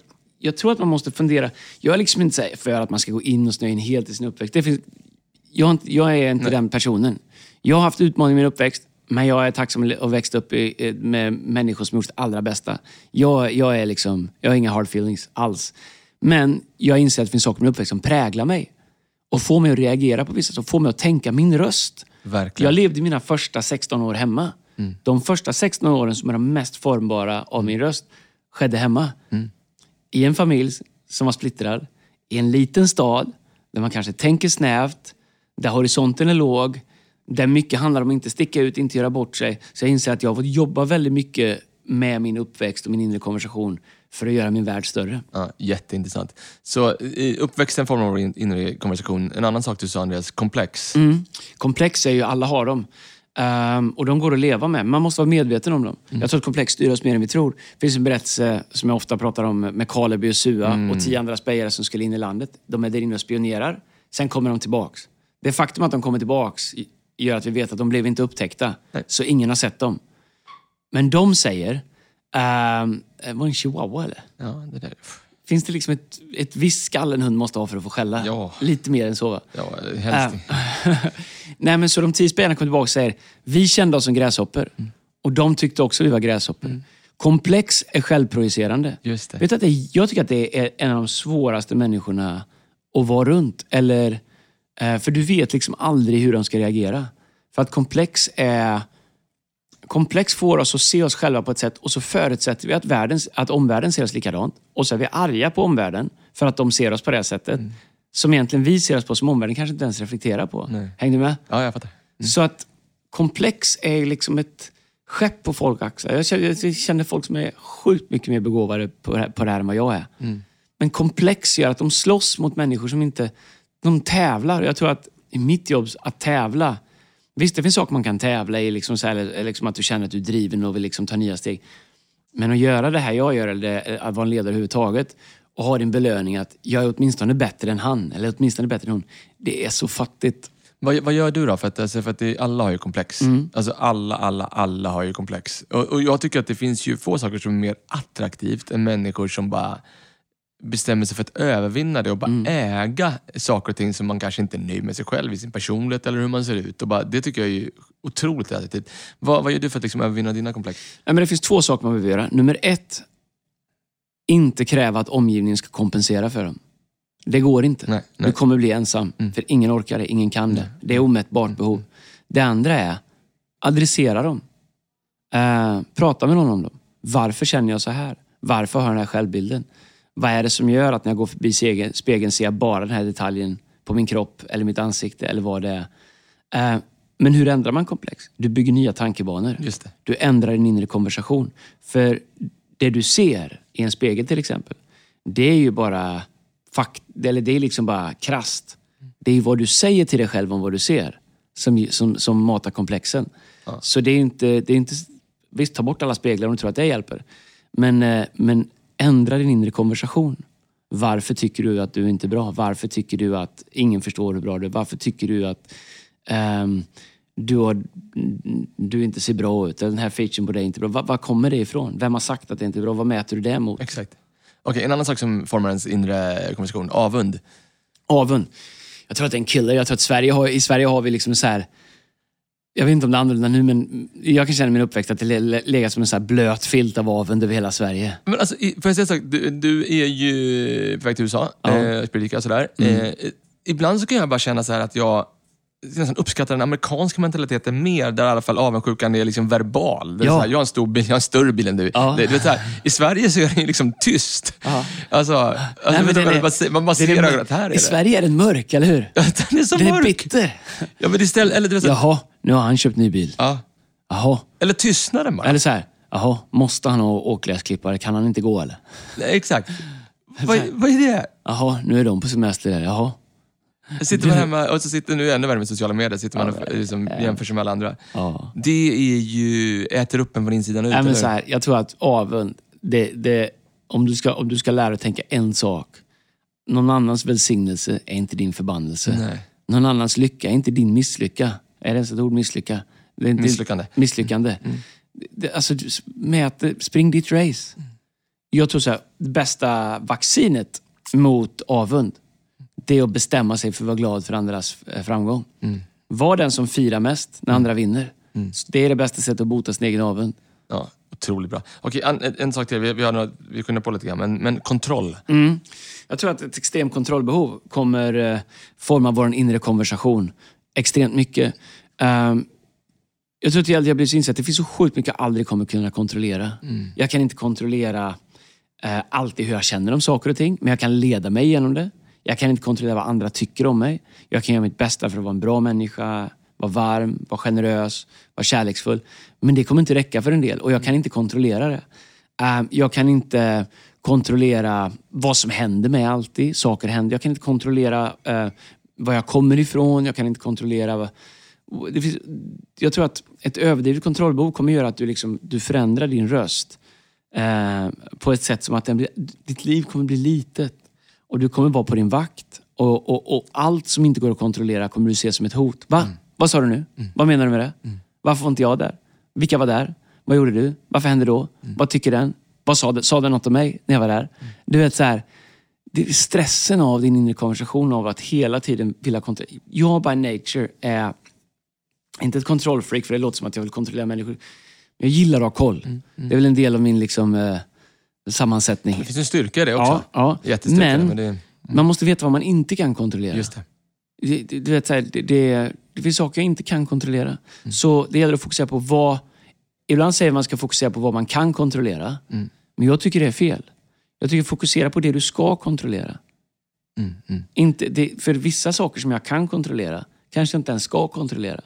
jag tror att man måste fundera. Jag är liksom inte för att man ska gå in och snöa in helt i sin uppväxt. Det finns, jag, jag är inte den personen. Jag har haft utmaningar i min uppväxt, men jag är tacksam att ha växt upp i, med människor som gjort det allra bästa. Jag, jag, är liksom, jag har inga hard feelings alls. Men jag inser att det finns saker i min uppväxt som präglar mig. Och får mig att reagera på vissa saker, får mig att tänka min röst. Verkligen. Jag levde mina första 16 år hemma. De första 16 åren som är de mest formbara av min röst skedde hemma. I en familj som var splittrad, i en liten stad där man kanske tänker snävt, där horisonten är låg, där mycket handlar om att inte sticka ut, inte göra bort sig. Så jag inser att jag har fått jobba väldigt mycket med min uppväxt och min inre konversation för att göra min värld större. Ja, jätteintressant. Så i uppväxten formar vår in- inre konversation. En annan sak du sa Andreas, komplex. Mm. Komplex är ju, alla har dem. Ehm, och de går att leva med. Man måste vara medveten om dem. Jag tror att komplex styr oss mer än vi tror. Det finns en berättelse som jag ofta pratar om med Karleby och Sua och tio andra spejare som skulle in i landet. De är där inne och spionerar. Sen kommer de tillbaks. Det faktum att de kommer tillbaks gör att vi vet att de blev inte upptäckta. Nej. Så ingen har sett dem. Men de säger... Um, var det en chihuahua eller? Ja, det där. Finns det liksom ett, ett visst skall en hund måste ha för att få skälla? Ja. Lite mer än så va? Ja, helst. Äh. Nej, men så de tio spelarna kom tillbaka och säger, vi kände oss som gräshoppor. Och de tyckte också vi var gräshoppor. Komplex är självprojicerande. Just det. Vet att det, jag tycker att det är en av de svåraste människorna att vara runt. Eller, eh, för du vet liksom aldrig hur de ska reagera. För att komplex är... Komplex får oss att se oss själva på ett sätt och så förutsätter vi att, världen, att omvärlden ser oss likadant. Och så är vi arga på omvärlden för att de ser oss på det sättet. Som egentligen vi ser oss på, som omvärlden kanske inte ens reflekterar på. Nej. Hängde du med? Ja, jag fattar. Så att komplex är liksom ett skepp på folk axlar. Jag känner, jag känner folk som är sjukt mycket mer begåvade på det här, på det här än vad jag är. Men komplex gör att de slåss mot människor som inte... De tävlar. Jag tror att i mitt jobb, att tävla... Visst, det finns saker man kan tävla i, liksom, så här, liksom att du känner att du är driven och vill liksom ta nya steg. Men att göra det här jag gör, eller att vara en ledare överhuvudtaget, och ha din belöning att jag är åtminstone bättre än han, eller åtminstone bättre än hon. Det är så fattigt. Vad, vad gör du då? För att, alltså, för att det, alla har ju komplex. Mm. Alltså alla, alla, alla har ju komplex. Och, och jag tycker att det finns ju få saker som är mer attraktivt än människor som bara bestämmer sig för att övervinna det och bara Mm. äga saker och ting som man kanske inte är nöjd med sig själv i sin personlighet eller hur man ser ut. Och bara, det tycker jag är otroligt attraktivt. Vad, vad gör du för att liksom övervinna dina komplex? Nej, men det finns två saker man behöver göra. Nummer ett, inte kräva att omgivningen ska kompensera för dem. Det går inte. Nej, nej. Du kommer bli ensam. För ingen orkar det, ingen kan det. Det är omätbart behov. Det andra är, adressera dem. Eh, prata med någon om dem. Varför känner jag så här? Varför har jag den här självbilden? Vad är det som gör att när jag går förbi spegeln, ser jag bara den här detaljen på min kropp eller mitt ansikte eller vad det är. Eh, men hur ändrar man komplex? Du bygger nya tankebanor. Du ändrar din inre konversation. För det du ser i en spegel till exempel, det är ju bara fakt eller det är liksom bara krast. Det är ju vad du säger till dig själv om vad du ser som, som, som matar komplexen. Så det är inte, det är inte Visst, ta bort alla speglar om du tror att det hjälper. Men, eh, men ändra din inre konversation. Varför tycker du att du inte är bra? Varför tycker du att ingen förstår hur bra du är? Varför tycker du att ehm, du, har, du inte ser bra ut? Eller den här featuren på dig är inte bra. Var kommer det ifrån? Vem har sagt att det inte är bra? Vad mäter du det mot? Exakt. Okej, en annan sak som formar ens inre konversation, avund. Avund. Jag tror att det är en killer. Jag tror att Sverige har, i Sverige har vi liksom så här... Jag vet inte om det är annorlunda nu, men jag kan känna min uppväxt att det le- le- legat som en så här blöt filt av avund över hela Sverige. Men alltså, får jag säga en sak? Du, du är ju på väg till USA, Ja. Mm. eh, och sådär. Eh, ibland så kan jag bara känna så här att jag nästan uppskattar den amerikanska mentaliteten mer, där i alla fall avundsjukan är liksom verbal. Det är Ja. så här, jag har en stor bil, jag har en större bil än du. Ja. Det, så här, I Sverige så är det ju liksom tyst. Ja. Alltså, alltså Nej, den man, är- ser- man den är att här är I det. Sverige är den mörk, eller hur? den är så Den är mörk. bitter. Ja, men istället, eller, du vet, så- Jaha, nu har han köpt ny bil. ja. Jaha. eller tystnaden bara. Eller så här, jaha, måste han ha åkgräsklippare? Kan han inte gå eller? Nej, Exakt. Vad, vad är det? Jaha, nu är de på semester där. Jaha. Sitter man hemma och så sitter nu ännu värre med sociala medier, sitter man och liksom, jämför sig med alla andra. Ja. Det är ju, äter upp en från insidan ut. Nej, men eller? så här, jag tror att avund, det, det, om, du ska, om du ska lära dig tänka en sak. Någon annans välsignelse är inte din förbannelse. Nej. Någon annans lycka är inte din misslycka. Är det ens ett ord, misslycka? Det är inte, Misslyckande. Misslyckande. Det, alltså, mät, spring ditt race. Jag tror så här, det bästa vaccinet mot avund, det är att bestämma sig för att vara glad för andras eh, framgång. Var den som firar mest när andra vinner. Det är det bästa sättet att bota sin egen avund. Ja, otroligt bra. Okej, en, en- sak till. Vi, vi, har några, vi kunde på lite grann, men, men kontroll. Mm. Jag tror att ett extremt kontrollbehov kommer eh, forma vår inre konversation extremt mycket. Ehm, jag tror att jag jag blir så insatt att det finns så sjukt mycket jag aldrig kommer kunna kontrollera. Jag kan inte kontrollera eh, alltid hur jag känner om saker och ting, men jag kan leda mig genom det. Jag kan inte kontrollera vad andra tycker om mig. Jag kan göra mitt bästa för att vara en bra människa, vara varm, vara generös, vara kärleksfull. Men det kommer inte räcka för en del och jag kan inte kontrollera det. Ehm, jag kan inte kontrollera vad som händer mig alltid. Saker händer. Jag kan inte kontrollera eh, var jag kommer ifrån. Jag kan inte kontrollera... Det finns, jag tror att ett överdrivet kontrollbehov kommer göra att du, liksom, du förändrar din röst eh, på ett sätt som att den blir, ditt liv kommer bli litet. Och du kommer vara på din vakt. Och, och, och allt som inte går att kontrollera kommer du se som ett hot. Va? Vad sa du nu? Vad menar du med det? Varför var inte jag där? Vilka var där? Vad gjorde du? Varför hände då? Vad tycker den? Vad sa, sa den något om mig när jag var där? Du vet så här, stressen av din inre konversation av att hela tiden vilja kontrollera. Jag by nature är inte ett kontrollfreak, för det låter som att jag vill kontrollera människor. Men jag gillar att ha koll. Det är väl en del av min liksom, eh, sammansättning. Det finns en styrka i det också. Ja, ja. Men, men det, man måste veta vad man inte kan kontrollera. just det. Det, det, du vet, så här, det, det, det finns saker jag inte kan kontrollera. Mm. Så det gäller att fokusera på vad... Ibland säger man att man ska fokusera på vad man kan kontrollera. Mm. Men jag tycker det är fel. Jag tycker fokusera på det du ska kontrollera. Mm, mm. Inte, det, för vissa saker som jag kan kontrollera kanske jag inte ens ska kontrollera.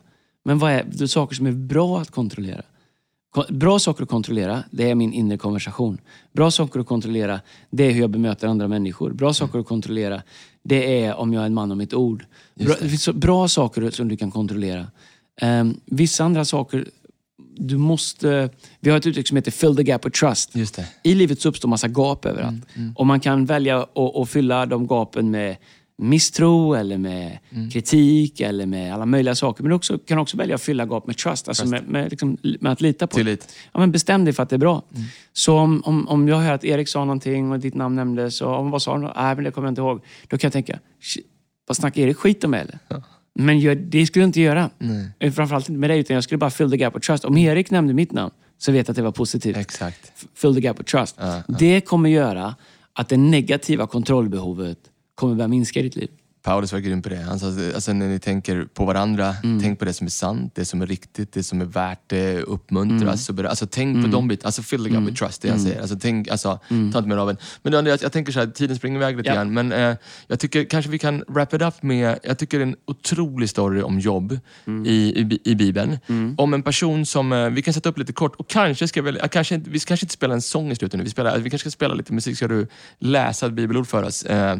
Men vad är det är saker som är bra att kontrollera? Bra saker att kontrollera, det är min inre konversation. Bra saker att kontrollera, det är hur jag bemöter andra människor. Bra saker att kontrollera, det är om jag är en man om mitt ord. Bra, det finns så bra saker som du kan kontrollera. Ehm, vissa andra saker, du måste... Vi har ett uttryck som heter fill the gap with trust. Just det. I livet så uppstår massa gap överallt. Och man kan välja att, att fylla de gapen med misstro eller med kritik eller med alla möjliga saker. Men du också, kan också välja att fylla gap med trust, alltså med, med, liksom, med att lita på. Tillit. Ja, men bestäm dig för att det är bra. Så om, om, om jag hör att Erik sa någonting och ditt namn nämndes, och om vad sa han? Nej, men det kommer jag inte ihåg. Då kan jag tänka, "Shit, vad snackar Erik skit om mig eller? Men gör, det skulle jag inte göra. Eh, Framförallt inte med dig, utan jag skulle bara fill the gap with trust. Om Erik nämnde mitt namn så vet jag att det var positivt Exakt. fill the gap with trust. Det kommer göra att det negativa kontrollbehovet kommer börja minska i ditt liv. Paulus var grym på det. Han sa, alltså, när ni tänker på varandra, Mm. tänk på det som är sant, det som är riktigt, det som är värt det, uppmuntras. Mm. Alltså, tänk på de bitarna. Alltså fill the gap with trust, det jag säger. Alltså, tänk, alltså, Mm. Ta inte mer av en. Men Andreas, jag tänker så här, tiden springer iväg lite Ja. grann. Men eh, jag tycker kanske vi kan wrap it up med, jag tycker det är en otrolig story om jobb Mm. i, i, i Bibeln. Om en person som, eh, vi kan sätta upp lite kort, och kanske ska vi, kanske, vi kanske inte spela en sång i slutet nu, vi, spelar, vi kanske ska spela lite musik, ska du läsa ett bibelord för oss. Eh,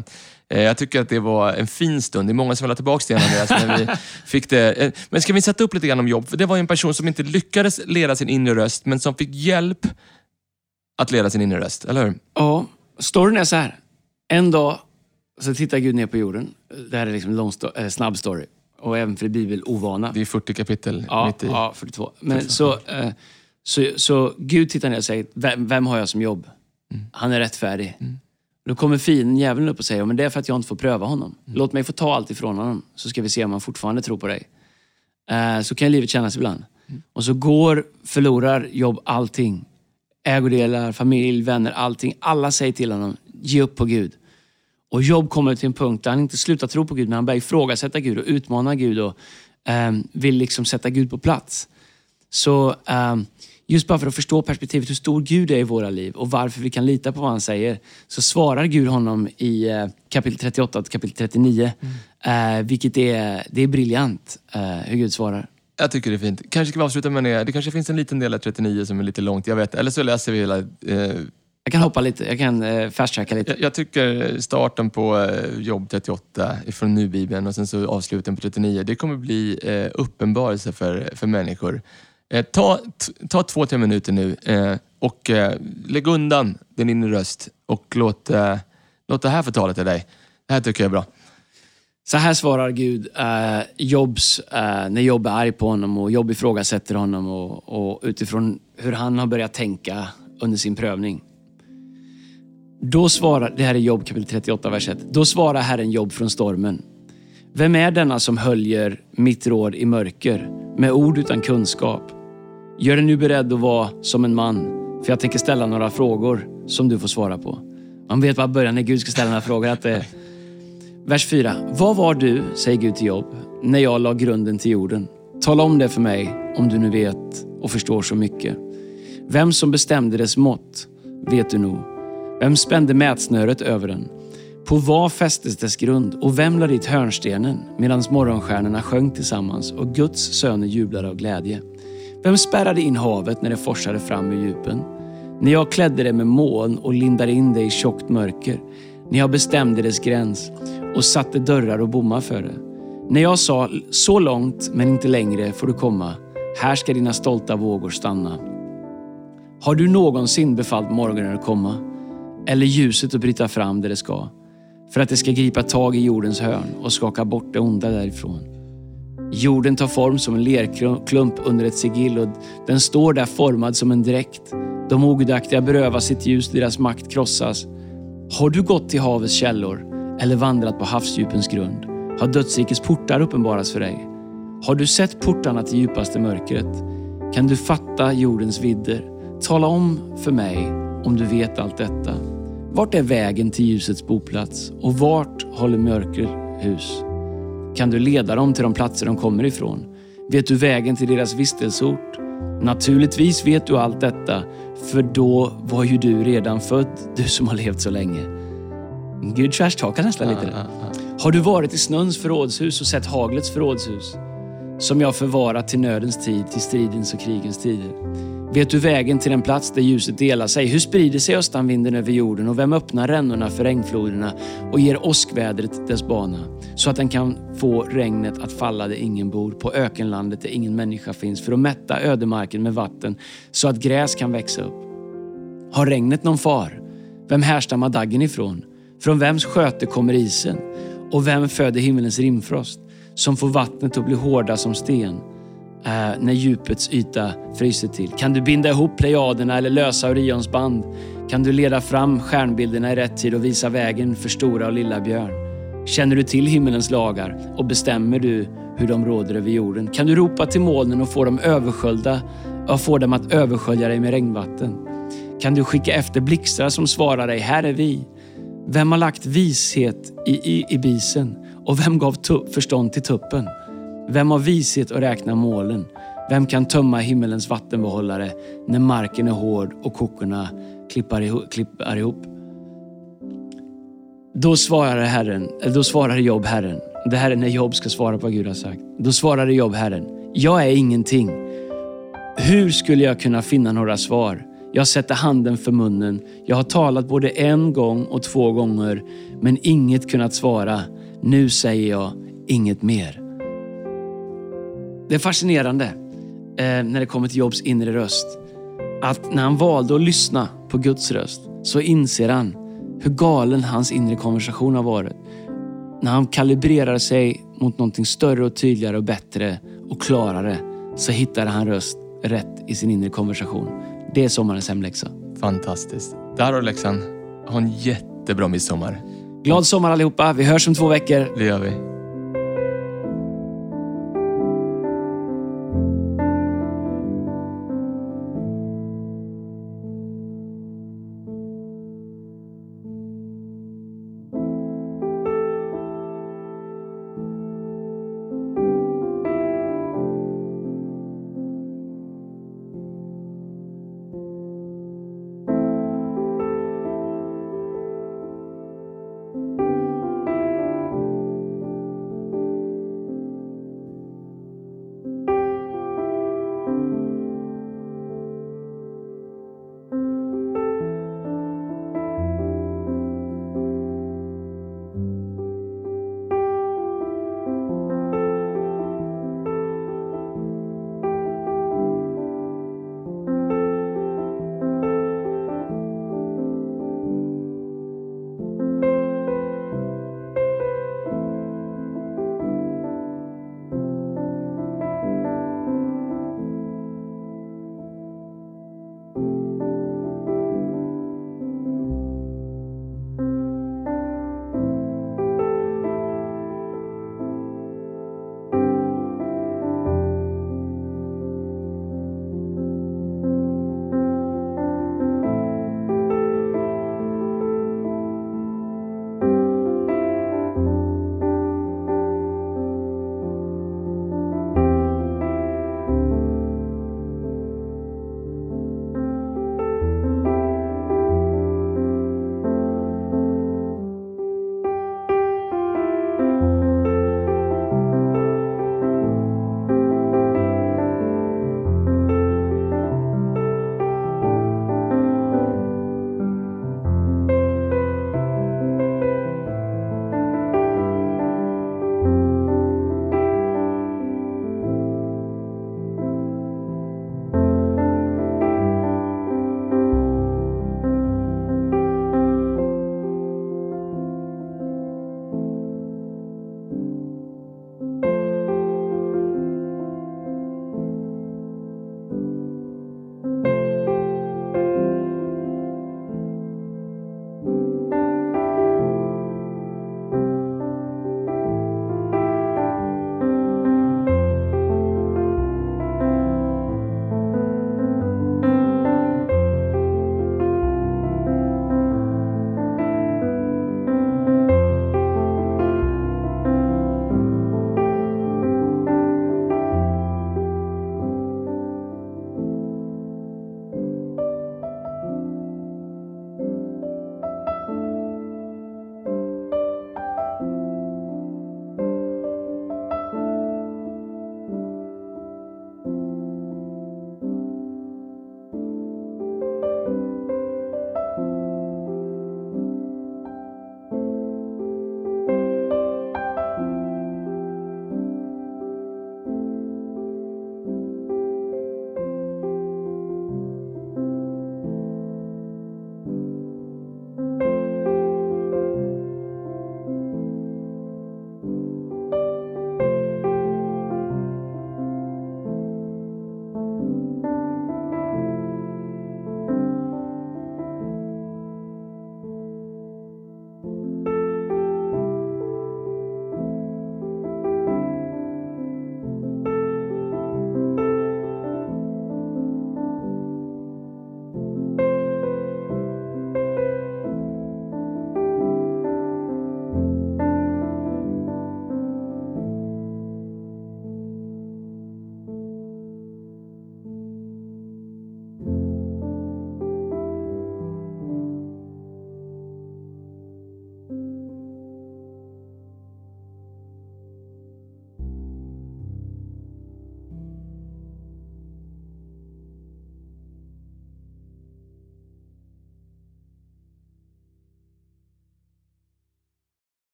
Jag tycker att det var en fin stund. Det är många som vill ha tillbaka det, Andreas, när vi fick det. Eh, Men ska vi sätta upp lite grann om Jobb? För det var en person som inte lyckades leda sin inre röst, men som fick hjälp att leda sin inre röst, eller hur? Ja, storyn är så här. En dag så tittar Gud ner på jorden. Det här är liksom en lång sto- eh, snabb story. Och även för bibel-ovana. Det är 40 kapitel Ja, mitt i. ja 42. Men så, eh, så, så Gud tittar ner och säger, vem, vem har jag som jobb? Han är rättfärdig. Då kommer fienden, djävulen upp och säger, men det är för att jag inte får pröva honom. Låt mig få ta allt ifrån honom, så ska vi se om han fortfarande tror på dig. Eh, så kan livet kännas ibland. Och så går, förlorar jobb allting. Ägodelar, familj, vänner, allting. Alla säger till honom, ge upp på Gud. Och Jobb kommer till en punkt där han inte slutar tro på Gud, men han börjar ifrågasätta Gud och utmana Gud och ehm, vill liksom sätta Gud på plats. Så ehm, just bara för att förstå perspektivet hur stor Gud är i våra liv och varför vi kan lita på vad han säger, så svarar Gud honom i eh, kapitel 38 till kapitel 39. Eh, vilket är, det är briljant eh, hur Gud svarar. Jag tycker det är fint. Kanske ska vi avsluta med det. Det kanske finns en liten del av 39 som är lite långt, jag vet. Eller så läser vi hela... Eh, Jag kan hoppa lite, jag kan eh, fast-tracka lite. jag, jag tycker starten på eh, jobb 38 från Nu-bibeln och sen så avsluten på 39. Det kommer bli eh, uppenbarelse för, för människor. Eh, ta, ta två, tre minuter nu eh, och eh, lägg undan din inre röst och låt, eh, låt det här få tala till dig. Det här tycker jag är bra. Så här svarar Gud eh, Jobs, eh, när Jobb är arg på honom och Jobb ifrågasätter honom och, och utifrån hur han har börjat tänka under sin prövning. Då svarar, det här är Jobb kapitel 38, vers 1. Då svarar Herren Jobb från stormen. Vem är denna som höljer mitt råd i mörker med ord utan kunskap? Gör dig nu beredd att vara som en man, för jag tänker ställa några frågor som du får svara på. Man vet bara i början när Gud ska ställa några frågor att det, Vers 4. Vad var du, säger Gud till Jobb, när jag la grunden till jorden? Tala om det för mig, om du nu vet och förstår så mycket. Vem som bestämde dess mått, vet du nog. Vem spände mätsnöret över den? På vad fästes dess grund och vem lade dit hörnstenen medan morgonstjärnorna sjöng tillsammans och Guds söner jublade av glädje? Vem spärrade in havet när det forsade fram ur djupen? När jag klädde det med moln och lindade in det i tjockt mörker. När jag bestämde dess gräns och satte dörrar och bommar för det. När jag sa så långt men inte längre får du komma. Här ska dina stolta vågor stanna. Har du någonsin befallt morgonen att komma? Eller ljuset att bryta fram där det ska? För att det ska gripa tag i jordens hörn och skaka bort det onda därifrån. Jorden tar form som en lerklump under ett sigill och den står där formad som en dräkt. De ogudaktiga berövas sitt ljus, deras makt krossas. Har du gått till havets källor eller vandrat på havsdjupens grund? Har dödsrikets portar uppenbarats för dig? Har du sett portarna till djupaste mörkret? Kan du fatta jordens vidder? Tala om för mig om du vet allt detta. Vart är vägen till ljusets boplats och vart håller mörker hus? Kan du leda dem till de platser de kommer ifrån? Vet du vägen till deras vistelseort? Naturligtvis vet du allt detta, för då var ju du redan född, du som har levt så länge. Gud trashtalkar nästan lite där. Har du varit i snöns förrådshus och sett haglets förrådshus? Som jag förvarat till nödens tid, till stridens och krigens tider. Vet du vägen till den plats där ljuset delar sig? Hur sprider sig östanvinden över jorden och vem öppnar rännorna för regnfloderna och ger åskvädret dess bana? Så att den kan få regnet att falla där ingen bor, på ökenlandet där ingen människa finns, för att mätta ödemarken med vatten så att gräs kan växa upp. Har regnet någon far? Vem härstammar daggen ifrån? Från vems sköte kommer isen? Och vem föder himmelens rimfrost? Som får vattnet att bli hårda som sten Eh, när djupets yta fryser till? Kan du binda ihop plejaderna eller lösa Orions band? Kan du leda fram stjärnbilderna i rätt tid och visa vägen för stora och lilla björn? Känner du till himmelens lagar och bestämmer du hur de råder över jorden? Kan du ropa till molnen och få dem översköljda och få dem att överskölja dig med regnvatten? Kan du skicka efter blixtar som svarar dig, här är vi. Vem har lagt vishet i, i, i bisen och vem gav förstånd till tuppen? Vem har vishet att räkna målen? Vem kan tömma himmelens vattenbehållare när marken är hård och kokorna klippar ihop? Klippar ihop? Då svarade Herren, eller då svarade Job Herren. Det här är när Job ska svara på vad Gud har sagt. Då svarade Job Herren. Jag är ingenting. Hur skulle jag kunna finna några svar? Jag sätter handen för munnen. Jag har talat både en gång och två gånger, men inget kunnat svara. Nu säger jag inget mer. Det är fascinerande eh, när det kommer till Jobs inre röst. Att när han valde att lyssna på Guds röst så inser han hur galen hans inre konversation har varit. När han kalibrerar sig mot någonting större och tydligare och bättre och klarare så hittade han röst rätt i sin inre konversation. Det är sommarens hemläxa. Fantastiskt. Där har du läxan. Ha en jättebra midsommar. Glad sommar allihopa. Vi hörs om två veckor. Det gör vi.